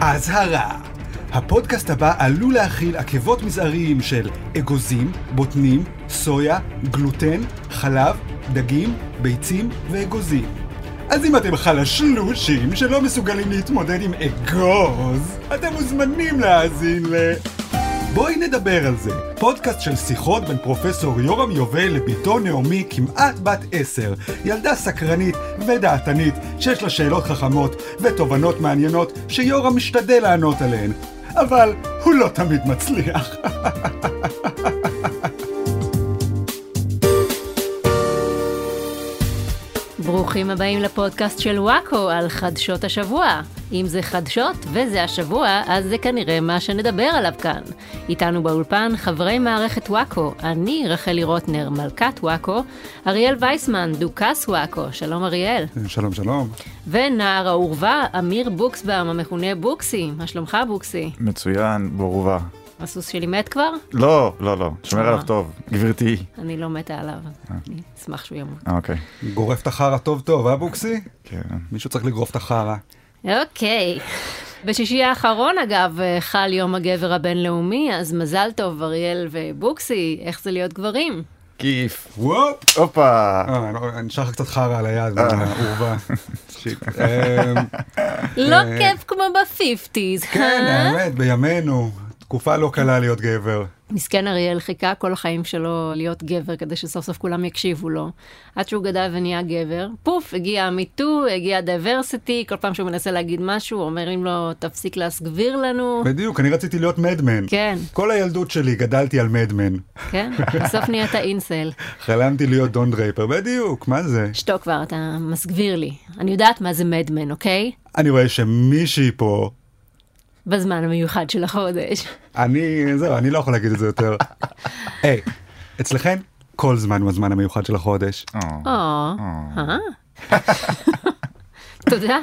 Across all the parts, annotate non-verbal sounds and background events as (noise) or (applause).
אזהרה הפודקאסט הבא עלול להכיל עקבות מזעריים של אגוזים, בוטנים, סויה, גלוטן, חלב, דגים, ביצים ואגוזים. אז אם אתם חלשלושים שלא מסוגלים להתמודד עם אגוז, אתם מוזמנים להאזין ל... בואי נדבר על זה, פודקאסט של שיחות בין פרופסור יורם יובל לביתו נעמי כמעט בת עשר, ילדה סקרנית ודעתנית שיש לה שאלות חכמות ותובנות מעניינות שיורם משתדל לענות עליהן, אבל הוא לא תמיד מצליח. ברוכים הבאים לפודקאסט של וואקו על חדשות השבוע. אם זה חדשות וזה השבוע, אז זה כנראה מה שנדבר עליו כאן. איתנו באולפן חברי מערכת וואקו, אני רחלי רוטנר, מלכת וואקו, אריאל וייסמן, דוכס וואקו, שלום אריאל. שלום שלום. ונער האורווה, אמיר בוקסבאום, המכונה בוקסי. מה שלומך בוקסי? מצוין, באורווה. הסוס שלי מת כבר? לא, לא, לא, שומר אה. עליו טוב, גברתי. אני לא מתה עליו, אני אשמח שהוא ימות. אה, אוקיי, גורף את החרא טוב טוב, אה בוקסי? כן. מישהו צריך לגרוף את החרא. אוקיי. בשישי האחרון, אגב, חל יום הגבר הבינלאומי, אז מזל טוב, אריאל ובוקסי, איך זה להיות גברים? כיף. Whoop! הופה. אה, אני נשאר לך קצת חרא על היד, מהעורבה. שיט. אמ, לא כיף כמו ב fifties, כן, אה? האמת, בימינו, תקופה לא קלה להיות גבר. מסכן אריאל חיכה כל החיים שלו להיות גבר כדי שסוף סוף כולם יקשיבו לו. עד שהוא גדל ונהיה גבר, פוף, הגיע ה MeToo, הגיע diversity, כל פעם שהוא מנסה להגיד משהו, אומרים לו, תפסיק להסגביר לנו. בדיוק, אני רציתי להיות Mad Men. כן, כל הילדות שלי גדלתי על Mad Men. כן, בסוף נהיית אינסל. (laughs) חלמתי להיות דון דרייפר, בדיוק, מה זה? שתוק כבר, אתה מסגביר לי. אני יודעת מה זה מדמן, אוקיי? אני רואה שמישהי פה, בזמן המיוחד של החודש. אני, זהו, אני לא יכול להגיד את זה יותר. (laughs) היי, אצלכן כל זמן הוא הזמן המיוחד של החודש. אה, או, אה? תודה.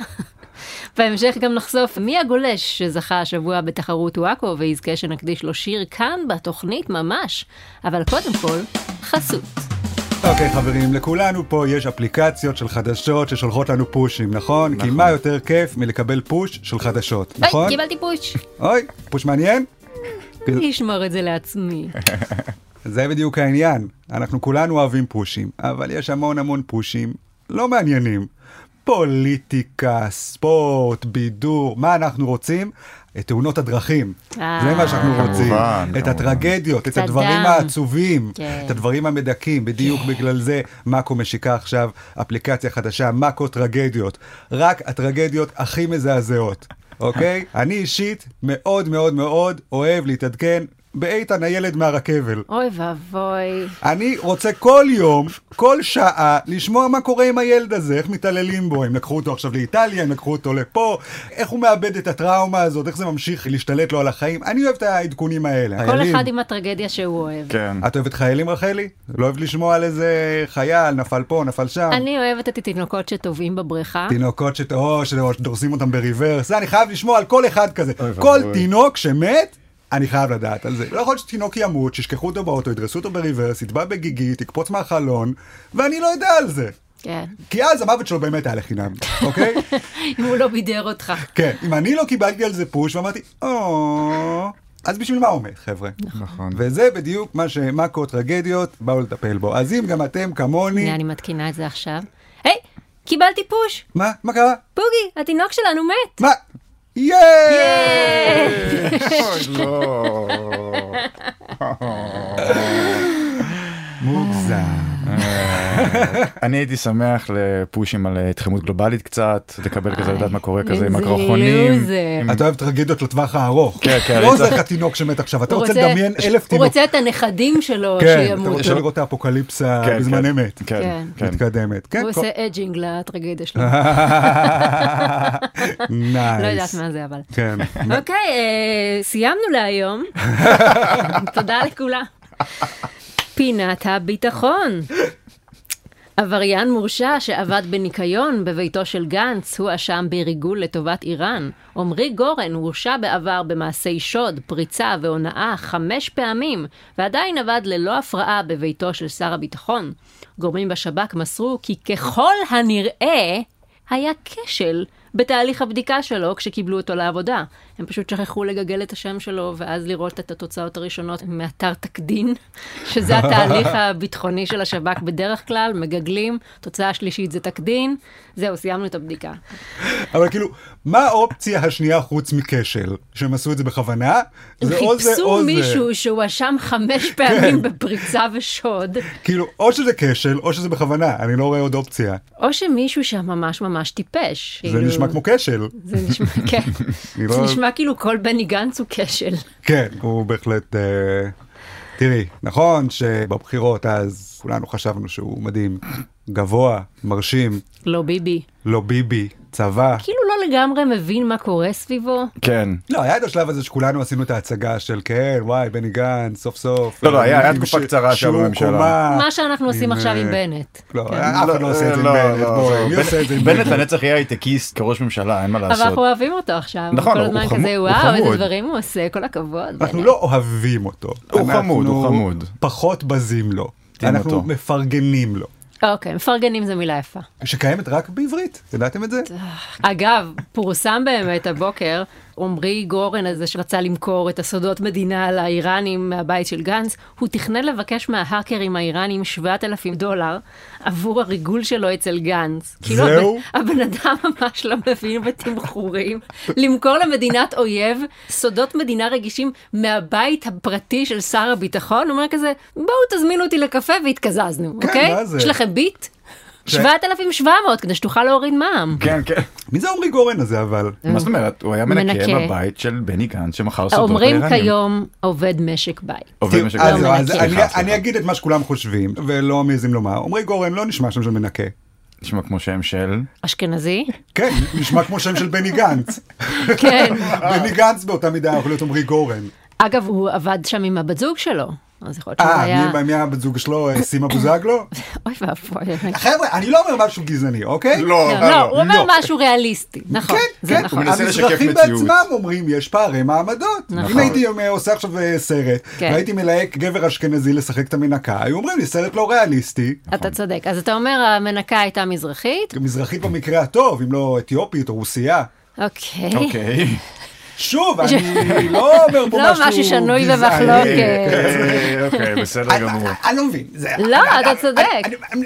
בהמשך גם נחשוף מי הגולש שזכה השבוע בתחרות וואקו ויזכה שנקדיש לו שיר כאן בתוכנית ממש. אבל קודם כל, חסות. אוקיי חברים, לכולנו פה יש אפליקציות של חדשות ששולחות לנו פושים, נכון? כי נכון. מה יותר כיף מלקבל פוש של חדשות, נכון? היי, קיבלתי פוש. אוי, פוש מעניין? (laughs) אני אשמור את זה לעצמי. (laughs) זה בדיוק העניין. אנחנו כולנו אוהבים פושים, אבל יש המון המון פושים לא מעניינים. פוליטיקה, ספורט, בידור, מה אנחנו רוצים? את תאונות הדרכים. אה. זה מה שאנחנו רוצים. כמובן, את. הטרגדיות, את הדברים. העצובים, כן. את הדברים המדכאים. בדיוק בגלל זה מאקו משיקה עכשיו אפליקציה חדשה, מאקו טרגדיות. רק הטרגדיות הכי מזעזעות, אוקיי? (laughs) אני אישית מאוד מאוד מאוד אוהב להתעדכן באיתן הילד מהרכבל. אוי ואבוי. אני רוצה כל יום, כל שעה, לשמוע מה קורה עם הילד הזה, איך מתעללים בו, אם לקחו אותו עכשיו לאיטליה, אם לקחו אותו לפה, איך הוא מאבד את הטראומה הזאת, איך זה ממשיך להשתלט לו על החיים. אני אוהב את העדכונים האלה. כל חיילים. אחד עם הטרגדיה שהוא אוהב. כן. את אוהבת חיילים, רחלי? לא אוהבת לשמוע על איזה חייל, נפל פה, נפל שם. אני אוהבת את התינוקות שטובעים בבריכה. תינוקות שט- או, שדורסים אותם בריברס, זה אני חייב לשמוע על כל אחד כזה. אוי כל. תינוק שמת, אני חייב לדעת על זה. לא יכול להיות שתינוק ימות, שישכחו אותו באוטו, ידרסו אותו בריברס, יטבע בגיגית, יקפוץ מהחלון, ואני לא יודע על זה. כן. כי אז המוות שלו באמת היה לחינם, אוקיי? (laughs) אם הוא לא בידר אותך. כן, אם אני לא קיבלתי על זה פוש ואמרתי, או... אז בשביל מה עומד, חבר'ה? נכון. וזה בדיוק מה שמאקו טרגדיות באו לטפל בו. אז אם גם אתם כמוני... אני מתקינה את זה עכשיו. היי, קיבלתי פוש! מה? מה קרה? בוגי, התינוק שלנו מת! מה? ייי! אוי, לא. מוגזם. אני הייתי שמח ל pushים על התחממות גלובלית קצת, לקבל כזה, לדעת מה קורה כזה עם הקרחונים. אתה אוהב טרגדיות לטווח הארוך. כן, כן, לא זה התינוק שמת עכשיו, אתה הוא רוצה לדמיין אלף הוא תינוק. רוצה את הנכדים שלו כן, אתה שימותו. רוצה לראות את האפוקליפסה כן, בזמן כן. אמת. כן. מתקדמת. הוא עושה edging לטרגדיה שלו. nice. (laughs) לא יודעת מה זה אבל. כן. אוקיי, אה, סיימנו להיום. (laughs) תודה לכולם. פינת הביטחון. עבריין מורשע שעבד בניקיון בביתו של גנץ הואשם בריגול לטובת איראן. עמרי גורן הורשע בעבר במעשי שוד, פריצה והונאה חמש פעמים, ועדיין עבד ללא הפרעה בביתו של שר הביטחון. גורמים בשב"כ מסרו כי ככל הנראה היה כשל בתהליך הבדיקה שלו כשקיבלו אותו לעבודה. הם פשוט שכחו לגגל את השם שלו ואז לראות את התוצאות הראשונות מאתר תקדין, שזה התהליך (laughs) הביטחוני של השב"כ בדרך כלל, מגגלים, תוצאה שלישית זה תקדין, זהו, סיימנו את הבדיקה. אבל כאילו, מה האופציה השנייה חוץ מכשל? שהם עשו את זה בכוונה? זה או זה חיפשו או זה. מישהו שהואשם חמש (laughs) פעמים בפריצה ושוד, כאילו, או שזה כשל, או שזה בכוונה, אני לא רואה עוד אופציה. או שמישהו שם ממש ממש טיפש. זה כאילו- נשמע כמו כשל. זה נשמע, כן. (laughs) אני זה לא- נשמע כאילו כל בני גנץ הוא כשל. כן, הוא בהחלט... אה, תראי, נכון שבבחירות אז כולנו חשבנו שהוא מדהים, גבוה, מרשים, לא ביבי. לא ביבי, צבא. כאילו לגמרי מבין מה קורה סביבו. כן. לא, היה את השלב הזה שכולנו עשינו את ההצגה של כן, וואי, בני גנץ, סוף סוף. לא, לא, היה- תקופה קצרה שם בממשלה. מה שאנחנו עושים עכשיו אה, עם בנט. לא, כן. אף אחד לא עושה את זה עם בנט, בואי. מי בנט- עושה את זה עם בנט בנט? לנצח יהיה הייטקיסט כראש ממשלה, אין מה אבל לעשות. אנחנו אוהבים אותו עכשיו. נכון, כל הוא הזמן חמוד- כזה, הוא וואו, איזה. דברים הוא עושה, כל הכבוד. אנחנו בנט." לא אוהבים אותו. הוא חמוד, הוא אנחנו חמוד. פחות בזים לו. אנחנו. מפרגנים לו. אוקיי, מפרגנים זה מילה יפה. שקיימת רק בעברית, ידעתם את זה? אגב, פורסם באמת הבוקר, עמרי גורן הזה שרצה למכור את הסודות מדינה לאיראנים מהבית של גנץ, הוא תכנן לבקש מההאקרים האיראנים 7,000 דולר עבור הריגול שלו אצל גנץ. כאילו, זהו? הבן, הבן אדם ממש לא מבין בתמחורים. למכור למדינת אויב סודות מדינה רגישים מהבית הפרטי של שר הביטחון, הוא אומר כזה, בואו תזמינו אותי לקפה והתקזזנו, כן, אוקיי? מה זה? יש לכם ביט? 7,700 כדי שתוכל להוריד מע"מ. כן, כן. מי זה עמרי גורן הזה אבל? מה זאת אומרת? הוא היה מנקה. בבית של בני גנץ שמכר סודות אומרים. כיום עובד משק בית. עובד משק בית. אני אגיד את מה שכולם חושבים, ולא מעזים לומר. עמרי גורן לא נשמע שם של מנקה. נשמע כמו שם של... אשכנזי? כן, נשמע כמו שם של בני גנץ. כן. בני גנץ באותה מידה יכול להיות עמרי גורן. אגב, הוא עבד שם עם הבת זוג שלו. אז יכול להיות אה, היה... מי- מי הבת זוג שלו? אה, סימה בוזגלו? (laughs) אוי ואבוי. חבר'ה, אני לא אומר משהו גזעני, אוקיי? לא, לא, לא, הוא אומר לא. משהו ריאליסטי. נכון, כן, כן, נכון. מנסה לשקף המזרחים. בעצמם אומרים יש פערי מעמדות. נכון. אם הייתי אה, עושה עכשיו אה, סרט, כן. והייתי מלהק גבר אשכנזי לשחק את המנקה, היו אומרים לי סרט לא ריאליסטי, אתה צודק. אז אתה אומר המנקה הייתה מזרחית? מזרחית במקרה הטוב, אם לא אתיופית או רוסיה. אוקיי. אוקיי. שוב, (laughs) אני לא אומר פה לא, משהו משהו שנוי. במחלוקת. אה, אוקיי, בסדר גמור. אני לא מבין. לא, אתה צודק. אני-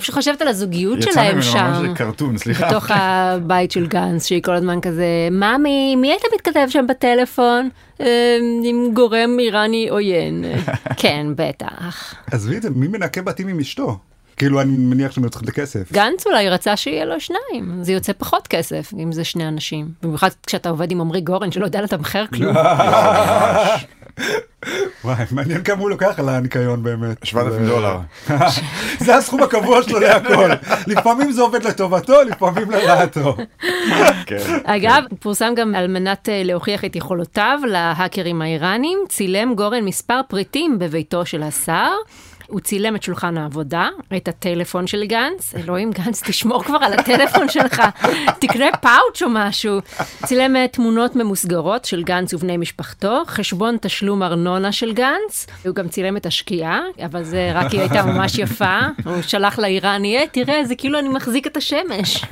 פשוט חושבת על הזוגיות יצא שלהם ממנו שם. ממש קרטון, סליחה. בתוך הבית של גנץ, שהיא כל הזמן כזה, ממי, מי היית מתכתב שם בטלפון? "אה, עם גורם איראני עוין. (laughs) כן, בטח. עזבי את זה, מי מנקה בתים עם אשתו? כאילו, אני מניח שהם צריכים את הכסף. גנץ אולי רצה שיהיה לו שניים, זה יוצא פחות כסף אם זה שני אנשים. במיוחד כשאתה עובד עם עמרי גורן שלא יודע לתמחר כלום. (laughs) וואי, מעניין כמה הוא לוקח על הניקיון באמת. 7,000 דולר. (laughs) זה הסכום הקבוע שלו להכל. לפעמים זה עובד לטובתו, לפעמים לרעתו. כן. אגב, פורסם גם על מנת אה, להוכיח את יכולותיו להאקרים האיראנים, צילם גורן מספר פריטים בביתו של השר. הוא צילם את שולחן העבודה, את הטלפון של גנץ, אלוהים גנץ, תשמור כבר על הטלפון שלך, (laughs) תקנה פאוץ' או משהו. צילם אה, תמונות ממוסגרות של גנץ ובני משפחתו, חשבון תשלום ארנונה של גנץ, הוא גם צילם את השקיעה, אבל זה רק היא הייתה ממש יפה, הוא שלח לאיראני, אה, תראה, זה כאילו אני מחזיק את השמש.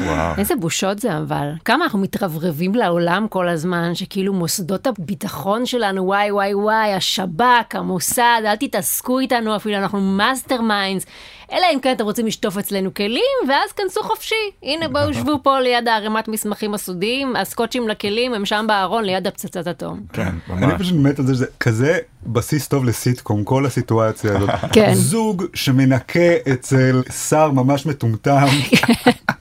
וואו. איזה בושות זה אבל. כמה אנחנו מתרברבים לעולם כל הזמן, שכאילו מוסדות הביטחון שלנו, וואי וואי וואי, השב"כ, המוסד, אל תתעסקו איתנו אפילו, אנחנו masterminds. אלא אם כן אתם רוצים לשטוף אצלנו כלים, ואז כנסו חופשי. הנה בואו (laughs) שבו פה ליד הערימת מסמכים הסודיים, הסקוטשים לכלים הם שם בארון ליד הפצצת אטום. כן, אני ממש. פשוט מת על זה שזה כזה בסיס טוב לסיטקום, כל הסיטואציה הזאת. (laughs) כן. זוג שמנקה אצל שר ממש מטומטם. (laughs)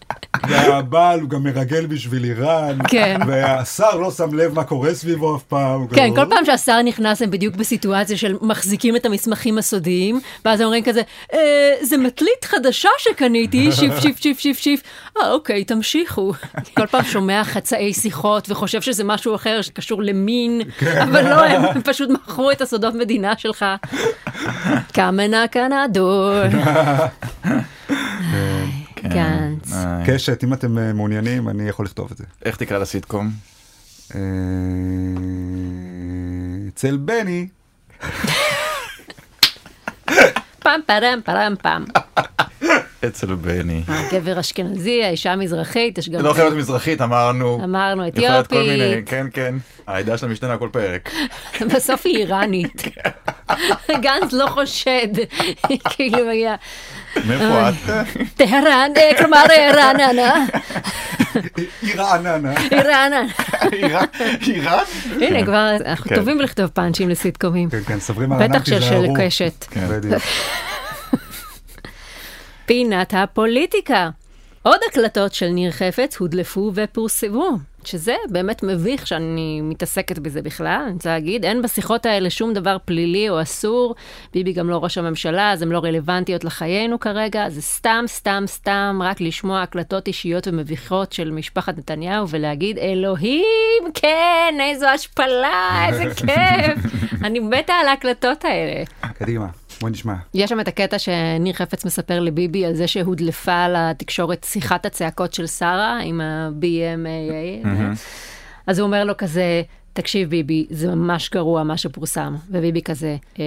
והבעל הוא גם מרגל בשביל איראן, כן. והשר לא שם לב מה קורה סביבו אף פעם. כן, כל פעם שהשר נכנס הם בדיוק בסיטואציה של מחזיקים את המסמכים הסודיים, ואז הם אומרים כזה, אה, זה מטלית חדשה שקניתי, (laughs) שיף, שיף, שיף, שיף, שיף. אה, אוקיי, תמשיכו. כל פעם שומע חצאי שיחות וחושב שזה משהו אחר שקשור למין, אבל לא, הם פשוט מכרו את הסודות מדינה שלך. (laughs) קמנה קנדור. (laughs) גנץ. אה, קשת, אם אתם אה, מעוניינים, אני יכול לכתוב את זה. איך תקרא לסיטקום? אה, אצל בני, פעם פרם פרם פעם. אצל בני. גבר אשכנזי, האישה מזרחית, יש גם... לא חייבת מזרחית, אמרנו. אמרנו אתיופית, כן, כן. העדה שלה משתנה כל פרק. (laughs) בסוף היא איראנית. גנץ לא חושד, (laughs) כאילו מגיע, מאיפה את? טהרן, כלומר רעננה, היא רעננה. רעננה. איראן? הנה כבר, אנחנו. טובים בלכתוב פאנצ'ים לסיטקומים. כן, כן, סברים על ענן, בטח של. קשת. פינת הפוליטיקה. עוד הקלטות של ניר חפץ הודלפו ופורסמו, שזה באמת מביך שאני מתעסקת בזה בכלל, אני רוצה להגיד, אין בשיחות האלה שום דבר פלילי או אסור, ביבי גם לא ראש הממשלה, אז הן לא רלוונטיות לחיינו כרגע, זה סתם, סתם, סתם, רק לשמוע הקלטות אישיות ומביכות של משפחת נתניהו ולהגיד, אלוהים, כן, איזו השפלה, איזה כיף. (laughs) אני מתה על ההקלטות האלה. קדימה, בוא נשמע. יש שם את הקטע שניר חפץ מספר לביבי על זה שהודלפה לתקשורת שיחת הצעקות של שרה עם ה-BMAA. אז הוא אומר לו כזה, תקשיב ביבי, זה ממש גרוע מה שפורסם. וביבי כזה, אה,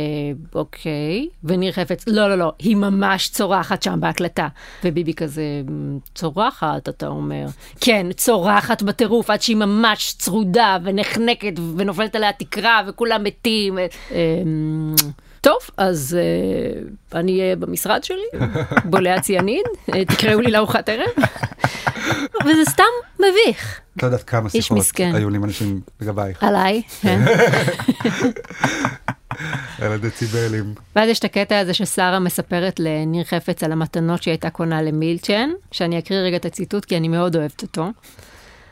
אוקיי. וניר חפץ, לא, לא, לא, היא ממש צורחת שם בהקלטה. וביבי כזה, "מ, צורחת, אתה אומר. כן, צורחת בטירוף, עד שהיא ממש צרודה ונחנקת ונופלת עליה תקרה וכולם מתים. אה, אמ, טוב, אז אה, אני אהיה במשרד שלי, בולע ציאניד, אה, תקראו לי לארוחת ערב. (laughs) וזה סתם מביך. את לא יודעת כמה שיחות מסכן. היו לי עם אנשים לגבייך, עליי, כן. (laughs) על הדציבלים. ואז יש את הקטע הזה ששרה מספרת לניר חפץ על המתנות שהיא הייתה קונה למילצ'ן, שאני אקריא רגע את הציטוט כי אני מאוד אוהבת אותו.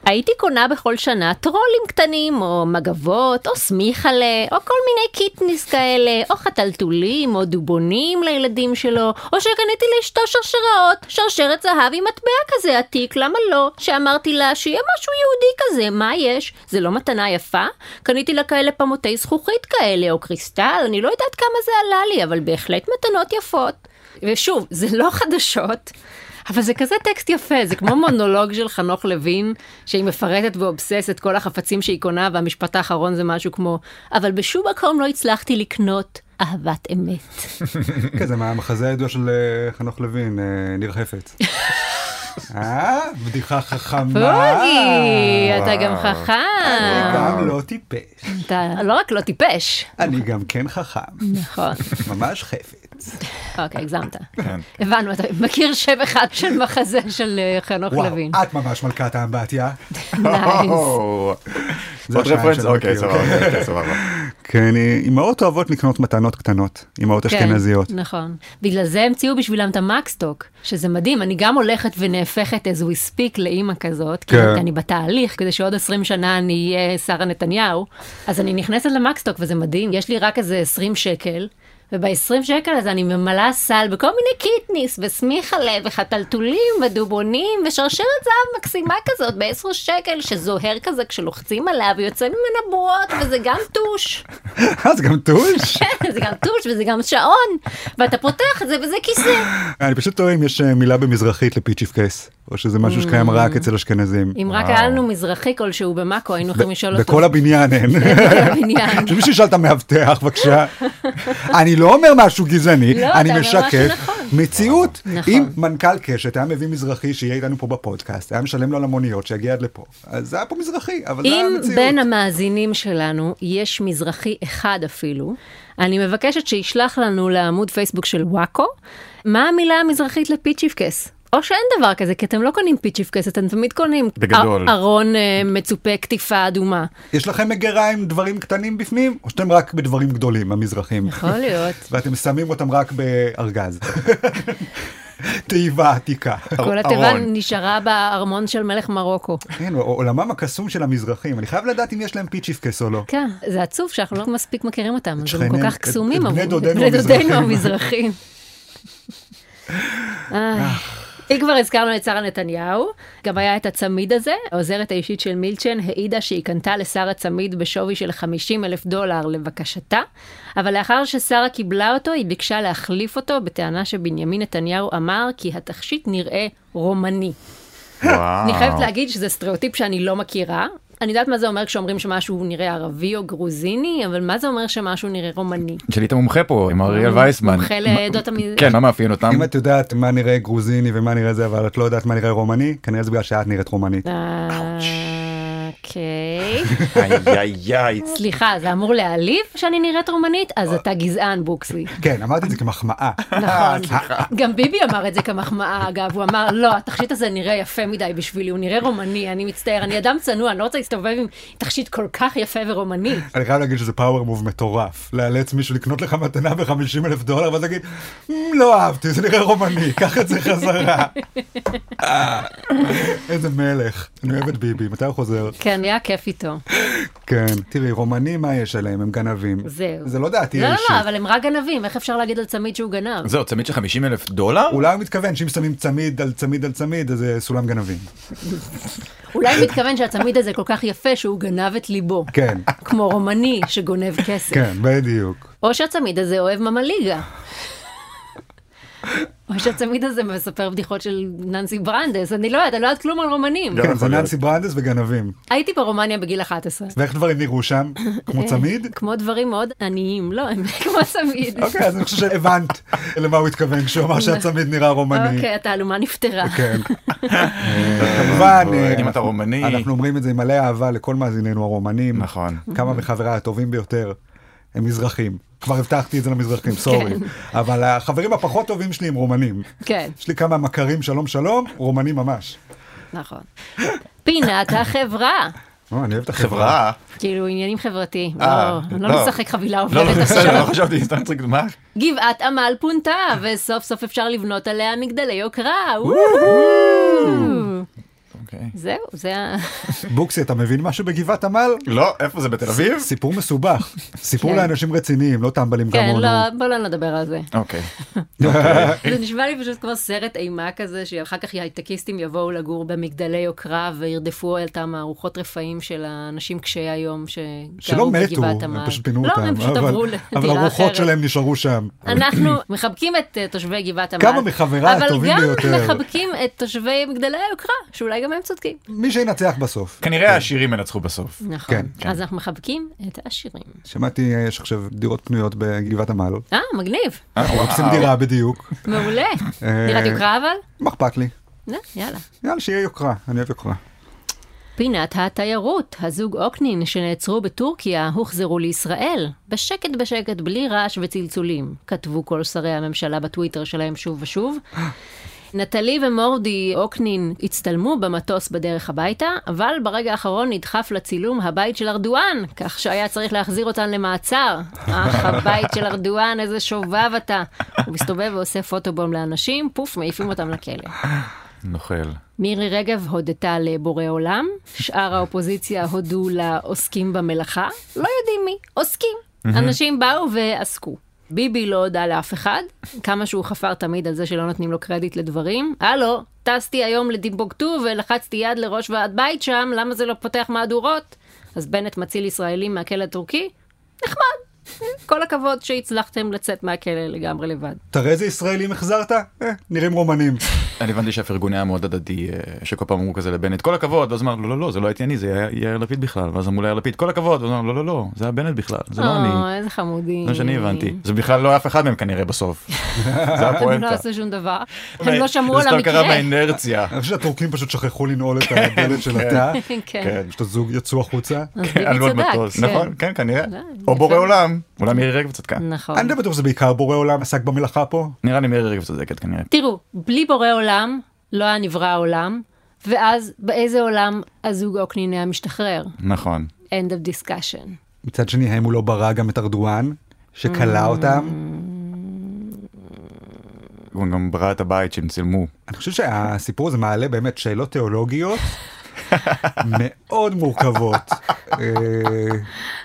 הייתי קונה בכל שנה טרולים קטנים, או מגבות, או סמיכלה, או כל מיני קיטניס כאלה, או חתלתולים, או דובונים לילדים שלו, או שקניתי לאשתו שרשראות, שרשרת זהב עם מטבע כזה עתיק, למה לא? שאמרתי לה שיהיה משהו יהודי כזה, מה יש? זה לא מתנה יפה? קניתי לה כאלה פמוטי זכוכית כאלה, או קריסטל, אני לא יודעת כמה זה עלה לי, אבל בהחלט מתנות יפות. ושוב, זה לא חדשות. אבל זה כזה טקסט יפה, זה כמו מונולוג של חנוך לוין, שהיא מפרטת ואובססת כל החפצים שהיא קונה, והמשפט האחרון זה משהו כמו, אבל בשום מקום לא הצלחתי לקנות אהבת אמת. (laughs) כן, זה מהמחזה הידוע של אה, חנוך לוין, אה, ניר חפץ. (laughs) אה, בדיחה חכמה. פוגי, אתה גם אני חכם. גם לא טיפש. אתה לא רק לא טיפש. אני גם כן חכם. נכון. ממש חפץ. אוקיי, הגזמת. כן. הבנו, אתה מכיר שם אחד של מחזה של אה, חנוך וואו, לוין. את ממש מלכת האמבטיה. (laughs) nice. (laughs) עוד רפרנס? אוקיי. סבבה, אוקיי, סבבה. כן, אמהות אוהבות לקנות מתנות קטנות, אמהות כן, אשכנזיות. נכון. בגלל זה המציאו בשבילם את המקסטוק, שזה מדהים, אני גם הולכת ונהפכת as we speak לאימא כזאת, כי כן. אני בתהליך, כדי שעוד 20 שנה אני אהיה שרה נתניהו, אז אני נכנסת למקסטוק וזה מדהים, יש לי רק איזה 20 שקל. וב-20 שקל הזה אני ממלאה סל בכל מיני קיטניס וסמיכלה וחתלתולים ודובונים ושרשרת זהב מקסימה כזאת ב-10 שקל שזוהר כזה כשלוחצים עליה ויוצא ממנה בועות וזה גם טוש. (laughs) אה, זה גם טוש? (laughs) כן, זה גם טוש וזה גם שעון, ואתה פותח את זה וזה כיסא. אני פשוט תוהה אם יש אה, מילה במזרחית לפיצ'יף קייס, או שזה משהו שקיים רק אצל אשכנזים. אם רק. היה לנו מזרחי כלשהו במאקו, היינו יכולים לשאול אותו. בכל הבניין אין. (laughs) הבניין. שמישהו ישאל את המאבטח בבקשה. אני לא אומר משהו גזעני, לא, אני משקף נכון. מציאות. נכון. אם מנכ"ל קשת היה מביא מזרחי שיהיה איתנו פה בפודקאסט, היה משלם לו על המוניות שיגיע עד לפה, אז זה היה פה מזרחי, אבל זה אם המציאות. בין המאזינים שלנו יש מזרחי אחד אפילו, אני מבקשת שישלח לנו לעמוד פייסבוק של וואקו, מה המילה המזרחית לפיצ'יפקס. או שאין דבר כזה, כי אתם לא קונים פיצ'יפקס, אתם תמיד קונים בגדול. אר- ארון אה, מצופה קטיפה אדומה. יש לכם מגירה עם דברים קטנים בפנים, או שאתם רק בדברים גדולים, המזרחים? יכול להיות. (laughs) ואתם שמים אותם רק בארגז. (laughs) תיבה עתיקה. כל התיבה. נשארה בארמון של מלך מרוקו. כן, עולמם הקסום של המזרחים, אני חייב לדעת אם יש להם פיצ'יפקס או לא. כן, זה עצוב שאנחנו לא מספיק מכירים אותם, אז הם כל כך קסומים את בני דודינו בני דודינו המזרחים. (laughs) אם כבר הזכרנו את שרה נתניהו, גם היה את הצמיד הזה, העוזרת האישית של מילצ'ן העידה שהיא קנתה לשרה צמיד בשווי של 50 אלף דולר לבקשתה, אבל לאחר ששרה קיבלה אותו, היא ביקשה להחליף אותו בטענה שבנימין נתניהו אמר כי התכשיט נראה רומני. וואו. אני חייבת להגיד שזה סטריאוטיפ שאני לא מכירה. אני יודעת מה זה אומר כשאומרים שמשהו נראה ערבי או גרוזיני, אבל מה זה אומר שמשהו נראה רומני? שאלי את המומחה פה, עם אריאל וייסמן. מומחה לעדות המ... כן, מה מאפיין אותם? אם את יודעת מה נראה גרוזיני ומה נראה זה, אבל את לא יודעת מה נראה רומני, כנראה זה בגלל שאת נראית רומנית. אה, אוקיי. איי איי איי. סליחה, זה אמור להעליב שאני נראית רומנית? אז אתה גזען, בוקסלי. כן, אמרתי את זה כמחמאה. נכון. גם ביבי אמר את זה כמחמאה, אגב, הוא אמר, לא, התכשיט הזה נראה יפה מדי בשבילי, הוא נראה רומני, אני מצטער, אני אדם צנוע, אני לא רוצה להסתובב עם תכשיט כל כך יפה ורומני. אני חייב להגיד שזה פאוור מוב מטורף. לאלץ מישהו לקנות לך מתנה ב-50 אלף דולר, ואז להגיד, "מ, לא אהבתי, זה נראה רומני, קח את זה חזרה. (laughs) אה, איזה מלך. אני אוהב את ביבי, מתי הוא חוזר? כן, היה כיף איתו. כן. תראי, רומנים, מה יש עליהם? הם גנבים. זהו. זה לא דעתי לא, לא, האישית. לא, אבל הם רק גנבים, איך אפשר להגיד על צמיד שהוא גנב? זהו, צמיד של 50 אלף דולר? אולי הוא מתכוון שאם שמים צמיד על צמיד על צמיד, אז זה סולם גנבים. (laughs) אולי הוא מתכוון שהצמיד הזה כל כך יפה שהוא גנב את ליבו. כן, כמו רומני שגונב כסף. כן, בדיוק. או שהצמיד הזה אוהב ממליגה. או שהצמיד הזה מספר בדיחות של ננסי ברנדס, אני לא יודעת, אני לא יודעת כלום על רומנים. כן, זה. ננסי ברנדס וגנבים. הייתי ברומניה בגיל 11. ואיך דברים נראו שם? (laughs) כמו צמיד? כמו דברים מאוד עניים, לא, הם (laughs) כמו צמיד. אוקיי, אז אני חושב שהבנת למה הוא התכוון כשהוא אמר שהצמיד נראה רומני. אוקיי, התעלומה נפתרה. כן. (laughs) כמובן, אה, אם אתה רומני. אנחנו אומרים את זה עם מלא אהבה לכל מאזיננו הרומנים. נכון. כמה מחבריי הטובים ביותר הם מזרחים. כבר הבטחתי את זה למזרחים, סורי. כן. אבל החברים הפחות טובים שלי הם רומנים. כן, יש לי כמה מכרים, שלום שלום, רומנים ממש. נכון. פינת החברה. או, אני אוהב את החברה. חברה? כאילו עניינים חברתיים. אה, לא, אני לא. לא משחק חבילה לא, עוברת לא, בסדר, לא עכשיו. חשבתי, סתם צריך, מה? גבעת עמל פונתה, וסוף סוף אפשר לבנות עליה מגדלי יוקרה. אוקיי. זהו, זה ה... (laughs) בוקסי, אתה מבין משהו בגבעת עמל? לא, איפה זה בתל אביב? סיפור מסובך. (laughs) סיפור כן. לאנשים רציניים, לא טמבלים כן, כמונו. לא, בוא לא נדבר על זה. (laughs) אוקיי. זה נשמע לי פשוט כמו סרט אימה כזה, שאחר כך הייטקיסטים יבואו לגור במגדלי יוקרה וירדפו אותם ארוחות רפאים של האנשים קשי היום שלא שגרו מתו, בגבעת הם עמל. פשוט פינו לא, אותם. הם פשוט אבל- עברו אבל לדירה הרוחות אחרת. שלהם נשארו שם. אנחנו מחבקים את אה, תושבי גבעת עמל. כמה מחבריי הטובים ביותר. אבל גם מחבקים את תושבי מגדלי היוקרה, שאולי גם הם צודקים. מי שינצח בסוף. כנראה העשירים ינצחו בסוף. נכון. כן, אז אנחנו מחבקים את העשירים. שמעתי, יש עכשיו דירות פנויות בגבעת עמל. אה, מגניב. אה, מחפשים וואו. דירה בדיוק. מעולה. (laughs) אה, דירת יוקרה אבל? מה אכפת לי? יאללה. יאללה, שיהיה יוקרה, אני אוהב יוקרה. פינת התיירות, הזוג אוקנין שנעצרו בטורקיה הוחזרו לישראל, בשקט בשקט בלי רעש וצלצולים, כתבו כל שרי הממשלה בטוויטר שלהם שוב ושוב. (gasps) נטלי ומורדי אוקנין הצטלמו במטוס בדרך הביתה, אבל ברגע האחרון נדחף לצילום הבית של ארדואן, כך שהיה צריך להחזיר אותן למעצר. אך הבית של ארדואן, איזה שובב אתה. הוא מסתובב ועושה פוטובום לאנשים, פוף, מעיפים אותם לכלא. נוכל. מירי רגב הודתה לבורא עולם, שאר האופוזיציה הודו לעוסקים במלאכה, לא יודעים מי, עוסקים. אנשים באו ועסקו. ביבי לא הודה לאף אחד, כמה שהוא חפר תמיד על זה שלא נותנים לו קרדיט לדברים. הלו, טסתי היום לדימבוקטו ולחצתי יד לראש ועד בית שם, למה זה לא פותח מהדורות? אז בנט מציל ישראלים מהכלא הטורקי? נחמד. כל הכבוד שהצלחתם לצאת מהכלא לגמרי לבד. תראה איזה ישראלים החזרת? אה, נראים רומנים. אני הבנתי שהפרגון היה מאוד הדדי, אה, שכל פעם אמרו כזה לבנט, כל הכבוד, ואז אמר, לא, לא, לא, זה לא הייתי אני, זה היה יאיר לפיד בכלל, ואז אמרו ליאיר לפיד, כל הכבוד, ואז אמר, לא, לא, לא, זה היה בנט בכלל, זה לא אני. או, איזה חמודים. זה מה שאני הבנתי. זה בכלל לא אף אחד מהם כנראה בסוף. (laughs) זה הם לא הפואנטה. עשו שום דבר. (laughs) הם לא שמעו על זה סתם קרה המקרה. מהאינרציה. (laughs) אני חושב שהטורקים פשוט שכחו לנעול את הדלת של התא. כן. פשוט הזוג יצאו החוצה. כן, ביבי על. מטוס. כן. נכון, כן, כנראה. או. בורא עולם. אולי מירי רגב צדקה. נכון. אני די בטוח שזה בעיקר בורא עולם עסק במלאכה פה. נראה לי מירי רגב צודקת כנראה. תראו, בלי בורא עולם, לא היה נברא העולם, ואז באיזה עולם הזוג אוקנין היה משתחרר? נכון. end of discussion. מצד שני, האם הוא לא ברא גם את ארדואן, שכלא אותם? הוא גם ברא את הבית שהם צילמו. אני חושב שהסיפור הזה מעלה באמת שאלות תיאולוגיות (laughs) מאוד מורכבות. אה,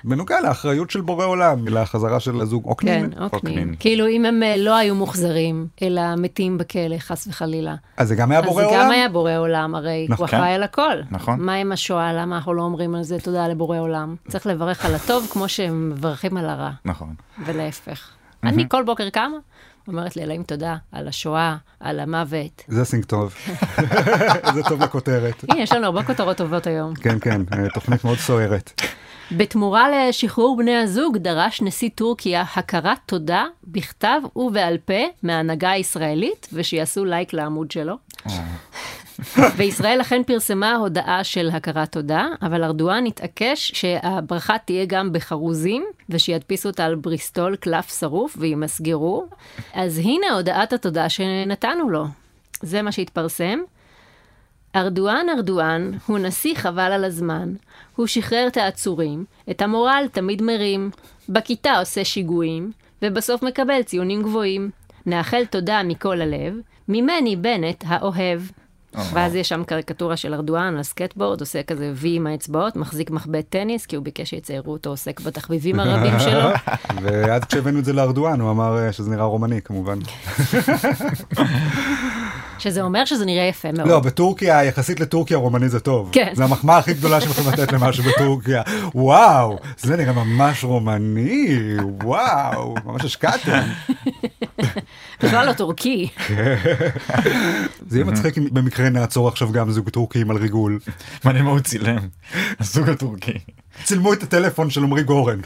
בנוגע לאחריות של בורא עולם, לחזרה של הזוג כן, אוקנין. אוקנין. אוקנין. כאילו אם הם אה, לא היו מוחזרים, אלא מתים בכלא, חס וחלילה. אז זה גם היה אז בורא זה עולם? גם היה בורא עולם, הרי נכון. הוא אחראי על הכל. נכון. מה עם השואה? למה אנחנו לא אומרים על זה תודה לבורא עולם? צריך לברך על הטוב כמו שהם מברכים על הרע. נכון. ולהפך. אני כל בוקר קמה, אומרת לאלוהים תודה על השואה, על המוות. זה סינק טוב. (laughs) זה טוב לכותרת. הנה, יש לנו הרבה כותרות טובות היום. כן, כן, אה, תוכנית מאוד סוערת. בתמורה לשחרור בני הזוג דרש נשיא טורקיה הכרת תודה בכתב ובעל פה מההנהגה הישראלית, ושיעשו לייק לעמוד שלו. (laughs) וישראל אכן פרסמה הודעה של הכרת תודה, אבל ארדואן התעקש שהברכה תהיה גם בחרוזים, ושידפיסו אותה על בריסטול קלף שרוף וימסגרו. אז הנה הודעת התודה שנתנו לו. זה מה שהתפרסם. ארדואן ארדואן הוא נשיא חבל על הזמן. הוא שחרר את העצורים, את המורל תמיד מרים, בכיתה עושה שיגועים, ובסוף מקבל ציונים גבוהים. נאחל תודה מכל הלב, ממני בנט האוהב. ואז יש שם קריקטורה של ארדואן על סקייטבורד, עושה כזה וי עם האצבעות, מחזיק מחבט טניס, כי הוא ביקש שיציירו אותו עוסק בתחביבים הרבים שלו. (laughs) ואז כשהבאנו את זה לארדואן, הוא אמר אה, שזה נראה רומני כמובן. (laughs) שזה אומר שזה נראה יפה מאוד. לא, בטורקיה, יחסית לטורקיה, רומני זה טוב. כן. זה המחמאה הכי גדולה שיכולים לתת למשהו בטורקיה. וואו, זה נראה ממש רומני, וואו, ממש השקעתם. בכלל לא טורקי. זה יהיה מצחיק אם במקרה נעצור עכשיו גם זוג טורקים על ריגול. מעניין מה הוא צילם. הזוג הטורקי. צילמו את הטלפון של עמרי גורן.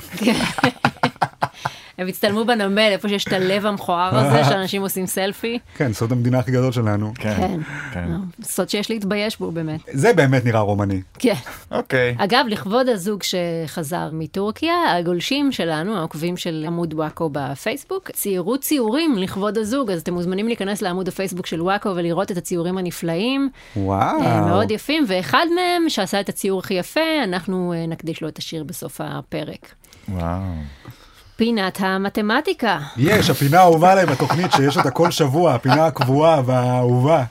הם הצטלמו בנמל, איפה שיש את הלב המכוער הזה, (laughs) שאנשים עושים סלפי. כן, סוד המדינה הכי גדול שלנו. כן. כן. סוד שיש להתבייש בו באמת. זה באמת נראה רומני. כן. אוקיי. אגב, לכבוד הזוג שחזר מטורקיה, הגולשים שלנו, העוקבים של עמוד וואקו בפייסבוק, ציירו ציורים לכבוד הזוג, אז אתם מוזמנים להיכנס לעמוד הפייסבוק של וואקו ולראות את הציורים הנפלאים. וואו. אה, מאוד יפים, ואחד מהם, שעשה את הציור הכי יפה, אנחנו אה, נקדיש לו את השיר בסוף הפרק. וואו. פינת המתמטיקה. יש, הפינה האהובה עליי בתוכנית שיש אותה כל שבוע, הפינה הקבועה והאהובה.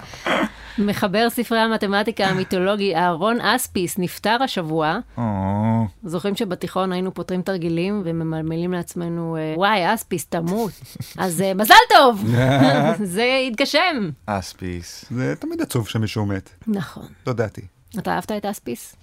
מחבר ספרי המתמטיקה המיתולוגי אהרון אספיס נפטר השבוע. או, זוכרים שבתיכון היינו פותרים תרגילים וממלמלים לעצמנו, אה, וואי, אספיס, תמות. אז אה, מזל טוב! (laughs) זה התגשם. אספיס. זה תמיד עצוב שמישהו מת, נכון. לא דעתי. אתה אהבת את אספיס?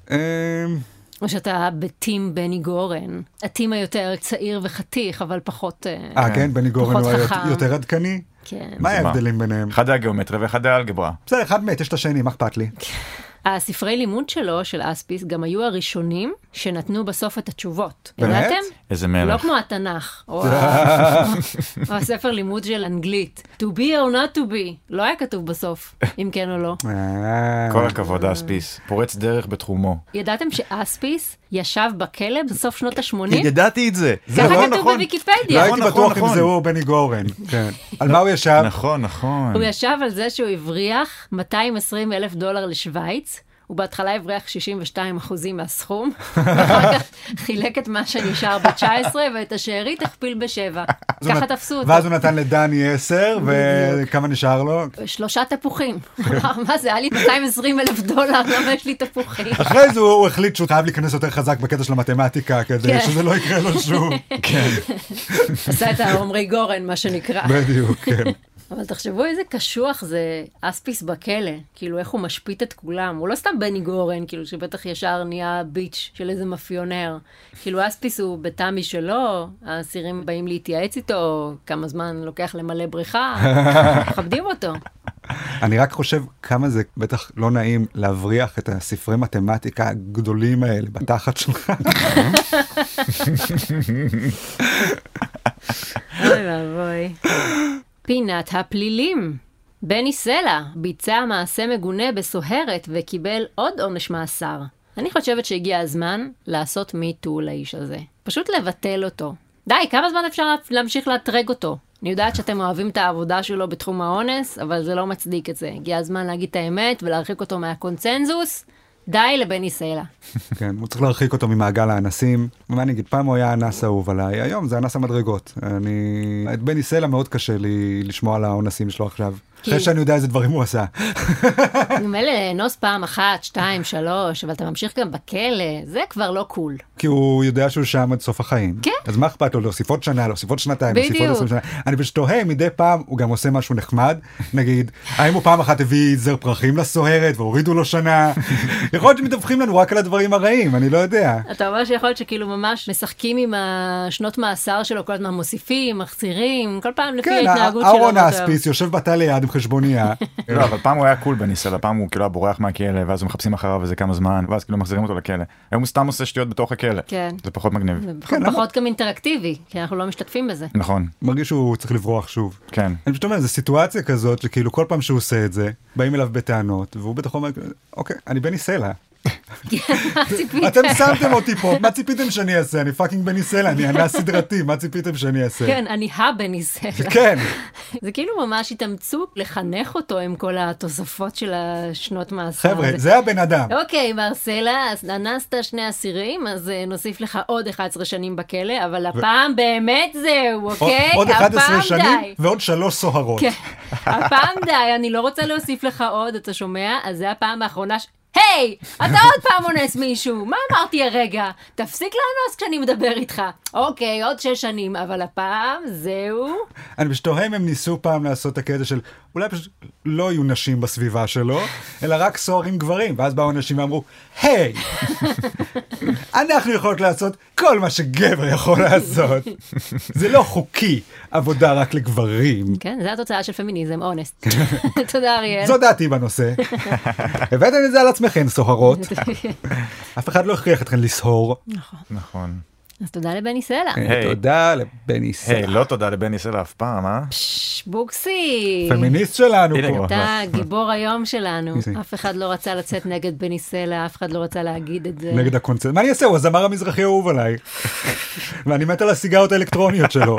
או שאתה בטים בני גורן, הטים היותר צעיר וחתיך, אבל פחות... אה, אה, כן, בני גורן הוא. יותר עדכני? כן. מה? ההבדלים ביניהם? אחד היה גיאומטריה ואחד היה אלגברה. בסדר, אחד מת, יש את השני, מה אכפת לי? הספרי לימוד שלו, של אספיס, גם היו הראשונים שנתנו בסוף את התשובות. באמת? ידעתם? איזה לא מלך. כמו התנ"ך, או (laughs) או הספר לימוד של אנגלית. To be or not to be, לא היה כתוב בסוף, אם כן או לא. (laughs) אה, כל הכבוד אספיס. פורץ דרך בתחומו. ידעתם שאספיס ישב בכלא בסוף שנות ה-80? ידעתי את זה. ככה נכון, כתוב נכון. לא בוויקיפדיה. הייתי נכון, בטוח אם נכון. זה הוא או בני גורן. כן. על מה הוא ישב? נכון, נכון. הוא ישב על זה שהוא הבריח 220 אלף דולר לשוויץ. הוא בהתחלה הבריח 62 אחוזים מהסכום, ואחר כך (laughs) חילק את מה שנשאר ב-19 ואת השארית הכפיל בשבע. אז הוא ככה נת- תפסו אותו. ואז הוא נתן לדני 10, וכמה נשאר לו? שלושה תפוחים. מה זה, היה לי 220 אלף דולר, למה יש לי תפוחים? אחרי זה הוא הוא החליט שהוא חייב להיכנס יותר חזק בקטע של המתמטיקה, כדי כן. שזה לא יקרה לו שוב. (laughs) כן. עשה את העומרי גורן, מה שנקרא. בדיוק, כן. אבל תחשבו איזה קשוח זה אספיס בכלא, כאילו איך הוא משפיט את כולם. הוא לא סתם בני גורן, כאילו שבטח ישר נהיה ביץ' של איזה מאפיונר. כאילו אספיס הוא בתא משלו, האסירים באים להתייעץ איתו, כמה זמן לוקח למלא בריכה, (laughs) מכבדים אותו. אני רק חושב כמה זה בטח לא נעים להבריח את הספרי מתמטיקה הגדולים האלה בתחת שלך. (laughs) אוי ואבוי. (laughs) פינת הפלילים. בני סלע ביצע מעשה מגונה בסוהרת וקיבל עוד עונש מאסר. אני חושבת שהגיע הזמן לעשות מיטו לאיש הזה. פשוט לבטל אותו. די, כמה זמן אפשר להמשיך לאתרג אותו? אני יודעת שאתם אוהבים את העבודה שלו בתחום האונס, אבל זה לא מצדיק את זה. הגיע הזמן להגיד את האמת ולהרחיק אותו מהקונצנזוס. די לבני סלע. (laughs) כן, הוא צריך להרחיק אותו ממעגל האנסים. מה אני אגיד, פעם הוא היה האנס האהוב עליי, היום זה אנס המדרגות. אני... את בני סלע מאוד קשה לי לשמוע על האונסים שלו עכשיו. אחרי שאני יודע איזה דברים הוא עשה. מילא לאנוס פעם אחת, שתיים, שלוש, אבל אתה ממשיך גם בכלא, זה כבר לא קול. כי הוא יודע שהוא שם עד סוף החיים. כן. אז מה אכפת לו להוסיף עוד שנה, להוסיף עוד שנתיים, להוסיף עוד. עשרים שנה. אני פשוט תוהה מדי פעם הוא גם עושה משהו נחמד, נגיד, האם הוא פעם אחת הביא זר פרחים לסוהרת והורידו לו שנה? (laughs) יכול להיות שמדווחים לנו רק על הדברים הרעים, אני לא יודע. אתה אומר שיכול להיות שכאילו ממש משחקים עם השנות מאסר שלו, כל הזמן מוסיפים, מחזירים, כל פעם לפי כן, ההתנהגות שלו. אהרון באותו יום. אספיס יושב בתא ליד עם חשבונייה. (laughs) לא, אבל פעם הוא היה cool בני סלע, פעם הוא כאילו היה בורח מהכלא, ואז הם מחפשים אחריו איזה כמה זמן, ואז כאילו מחזירים אותו לכלא. היום הוא סתם עושה שטויות בתוך הכלא. כן. זה פחות מגניב. זה כן? פחות גם אינטראקטיבי, כי אנחנו לא משתתפים בזה. נכון, מרגיש שהוא צריך לברוח שוב. כן. אני פשוט אומר, זו סיטואציה כזאת שכאילו כל פעם שהוא עושה את זה, באים אליו בטענות, והוא בטח אומר, אוקיי, אני בני סלע. ציפית? אתם שמתם אותי פה, מה ציפיתם שאני אעשה? אני fucking בני סלע, אני אנס סדרתי, מה ציפיתם שאני אעשה? כן, אני הבני סלע. כן. זה כאילו ממש התאמצו לחנך אותו עם כל התוספות של השנות מאסר. חבר'ה. זה הבן אדם. אוקיי, מרסלה, אז אנסת שני אסירים, אז אה, נוסיף לך עוד 11 שנים בכלא, אבל הפעם באמת זהו, אוקיי? עוד 11 הפעם שנים. ועוד שלוש סוהרות. כן, הפעם די, אני לא רוצה להוסיף לך עוד, אתה שומע? אז זה הפעם האחרונה ש... היי, אתה עוד פעם אונס מישהו, מה אמרתי הרגע? תפסיק לאנוס כשאני מדבר איתך. אוקיי, עוד שש שנים, אבל הפעם זהו. אני פשוט תוהה אם הם ניסו פעם לעשות את הקטע של אולי פשוט לא יהיו נשים בסביבה שלו, אלא רק סוהרים גברים, ואז באו אנשים ואמרו, היי, אנחנו יכולות לעשות כל מה שגבר יכול לעשות. זה לא חוקי, עבודה רק לגברים. כן, זו התוצאה של פמיניזם, אונס. (laughs) תודה, אריאל. זו דעתי בנושא. הבאתם את זה על עצמכם, סוהרות. (laughs) אף אחד לא הכריח אתכם לסהור. נכון. אז תודה לבני סלע. תודה לבני היי, סלע. לא תודה לבני סלע אף פעם, אה? פש, בוקסי. פמיניסט שלנו פה. אתה (laughs) גיבור היום שלנו. אף אחד לא רצה לצאת נגד בני סלע, אף אחד לא רצה להגיד את זה. נגד הקונצרט. מה אני אעשה? הוא הזמר המזרחי האהוב עליי. (laughs) ואני מת על הסיגרות האלקטרוניות שלו.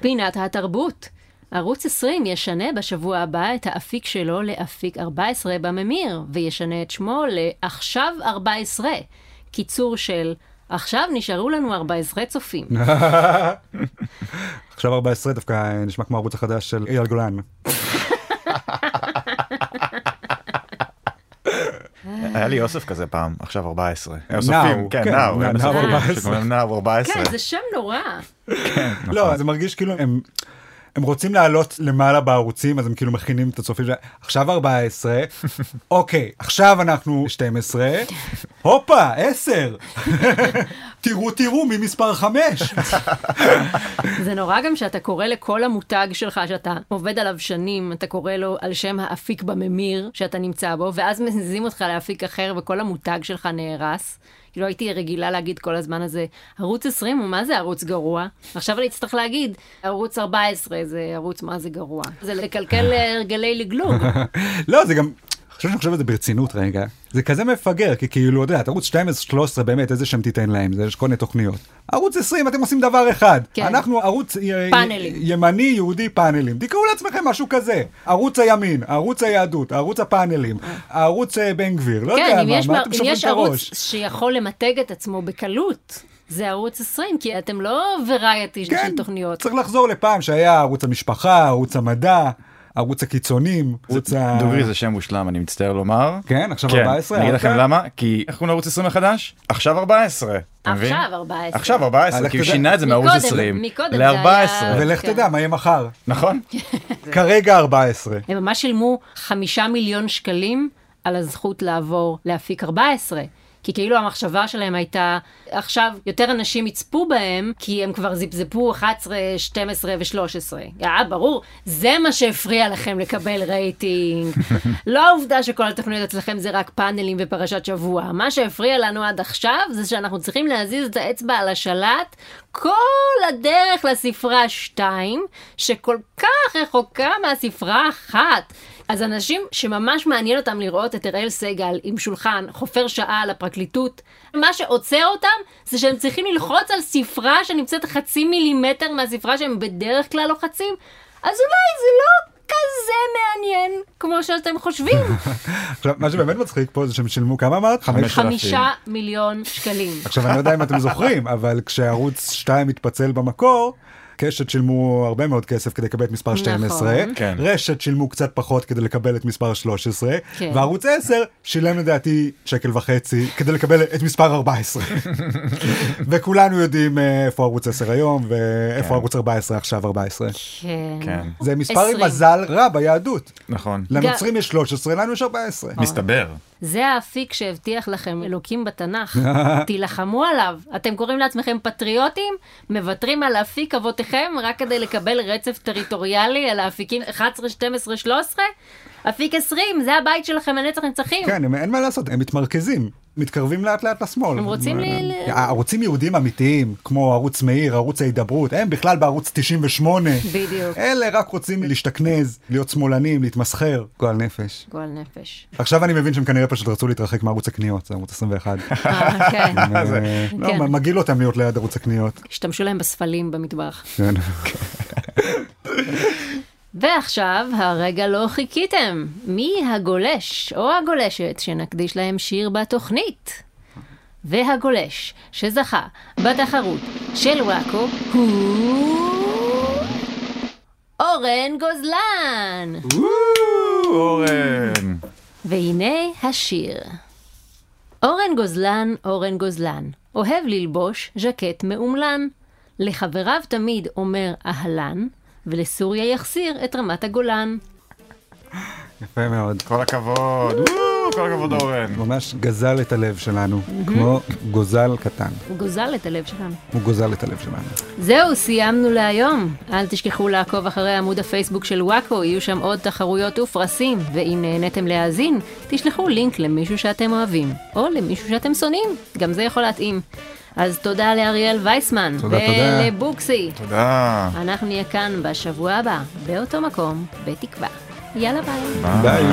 פינת התרבות. ערוץ 20 ישנה בשבוע הבא את האפיק שלו לאפיק 14 בממיר, וישנה את שמו לעכשיו 14. קיצור של עכשיו נשארו לנו 14 צופים. (laughs) עכשיו 14 דווקא נשמע כמו הערוץ החדש של אייל גולן. (laughs) היה לי אוסף כזה פעם, עכשיו 14. נאו, אוספים, כן, כן, נאו, נאו הם מספרים 14. שקוראים נאו 14. כן, זה שם נורא. (laughs) לא, זה מרגיש כאילו הם... הם רוצים לעלות למעלה בערוצים, אז הם כאילו מכינים את הצופים שלהם. עכשיו 14, (laughs) אוקיי, עכשיו אנחנו 12, הופה, 10. (laughs) תראו, תראו, מי מספר 5. זה נורא גם שאתה קורא לכל המותג שלך, שאתה עובד עליו שנים, אתה קורא לו על שם האפיק בממיר שאתה נמצא בו, ואז מזיזים אותך לאפיק אחר וכל המותג שלך נהרס. כאילו הייתי רגילה להגיד כל הזמן הזה, ערוץ 20 הוא מה זה ערוץ גרוע? עכשיו אני אצטרך להגיד, ערוץ 14 זה ערוץ מה זה גרוע. זה לקלקל אה, הרגלי לגלוג. (laughs) לא, זה גם... עכשיו שאני חושב על זה ברצינות רגע, זה כזה מפגר, כי כאילו, אתה יודע, ערוץ 12-13 באמת, איזה שם תיתן להם, זה יש כל מיני תוכניות. ערוץ 20 אתם עושים דבר אחד, כן. אנחנו ערוץ פאנלים. ימני, יהודי, פאנלים, תקראו לעצמכם משהו כזה, ערוץ הימין, ערוץ היהדות, ערוץ הפאנלים, ערוץ אה, בן גביר, לא כן, יודע אם מה, יש, מה אתם אם שוברים יש את הראש. ערוץ שיכול למתג את עצמו בקלות, זה ערוץ 20, כי אתם לא וריאטי כן, של תוכניות. צריך לחזור לפעם שהיה ערוץ המשפחה, ערוץ המדע, ערוץ הקיצונים, ערוץ ה... דוגרי זה שם מושלם, אני מצטער לומר. כן, עכשיו כן, 14, אני אגיד לכם אהבת? למה, כי איך קוראים לערוץ 20 מחדש? עכשיו 14. אתה מבין? עכשיו 14. עכשיו 14, לך כי הוא. שינה את זה מערוץ מקודם, 20 מקודם זה ל-14. היה- ולך כן. תדע מה יהיה מחר. נכון? (laughs) כרגע 14. הם ממש שילמו חמישה מיליון שקלים על הזכות לעבור לאפיק 14. כי כאילו המחשבה שלהם הייתה, עכשיו יותר אנשים יצפו בהם, כי הם כבר זיפזפו 11, 12 ו-13. היה ברור, זה מה שהפריע לכם לקבל רייטינג. (laughs) לא העובדה שכל התוכניות אצלכם זה רק פאנלים ופרשת שבוע. מה שהפריע לנו עד עכשיו זה שאנחנו צריכים להזיז את האצבע על השלט כל הדרך לספרה 2, שכל כך רחוקה מהספרה 1. אז אנשים שממש מעניין אותם לראות את אראל סגל עם שולחן חופר שעה על הפרקליטות, מה שעוצר אותם זה שהם צריכים ללחוץ על ספרה שנמצאת חצי מילימטר מהספרה שהם בדרך כלל לוחצים, אז אולי זה לא כזה מעניין כמו שאתם חושבים. (laughs) עכשיו, מה שבאמת מצחיק פה זה שהם שילמו כמה אמרת? חמישה מיליון שקלים. עכשיו אני לא יודע אם אתם זוכרים, אבל כשערוץ 2 התפצל במקור, קשת שילמו הרבה מאוד כסף כדי לקבל את מספר 12, נכון. כן. רשת שילמו קצת פחות כדי לקבל את מספר 13, כן. וערוץ 10 שילם לדעתי שקל וחצי כדי לקבל את מספר 14. (laughs) וכולנו יודעים אה, איפה ערוץ 10 היום ואיפה כן. ערוץ 14 עכשיו 14. כן. כן, זה מספר עם 20. מזל רע ביהדות. נכון. לנוצרים יש 13, לנו יש 14. מסתבר. זה האפיק שהבטיח לכם אלוקים בתנ"ך. (laughs) תילחמו עליו. אתם קוראים לעצמכם פטריוטים? מוותרים על אפיק אבותיכם רק כדי לקבל רצף טריטוריאלי על האפיקים 11, 12, 13? אפיק 20, זה הבית שלכם לנצח נצחים. כן, אין מה לעשות, הם מתמרכזים, מתקרבים לאט לאט לשמאל. הם רוצים ל- ערוצים יהודים אמיתיים, כמו ערוץ מאיר, ערוץ ההידברות, הם בכלל בערוץ 98. בדיוק. אלה רק רוצים להשתכנז, להיות שמאלנים, להתמסחר, גועל נפש. גועל נפש. עכשיו אני מבין שהם כנראה פשוט רצו להתרחק מערוץ הקניות, זה ערוץ 21. אה, כן. אה, לא, כן. מגעיל אותם להיות ליד ערוץ הקניות. השתמשו להם בספלים במטבח. ועכשיו, הרגע לא חיכיתם. מי הגולש או הגולשת שנקדיש להם שיר בתוכנית? והגולש שזכה בתחרות של וואקו הוא... אורן גוזלן! אורן. והנה השיר. אורן גוזלן, אורן גוזלן, אוהב ללבוש ז'קט מאומלן. לחבריו תמיד אומר אהלן, ולסוריה יחסיר את רמת הגולן. יפה מאוד. כל הכבוד. כל הכבוד אורן. ממש גזל את הלב שלנו, כמו גוזל קטן. הוא גוזל את הלב שלנו. הוא גוזל את הלב שלנו. זהו, סיימנו להיום. אל תשכחו לעקוב אחרי עמוד הפייסבוק של וואקו, יהיו שם עוד תחרויות ופרסים. ואם נהניתם להאזין, תשלחו לינק למישהו שאתם אוהבים, או למישהו שאתם שונאים, גם זה יכול להתאים. אז תודה לאריאל וייסמן, תודה, תודה. ולבוקסי. תודה. אנחנו נהיה כאן בשבוע הבא, באותו מקום, בתקווה. יאללה ביי. ביי.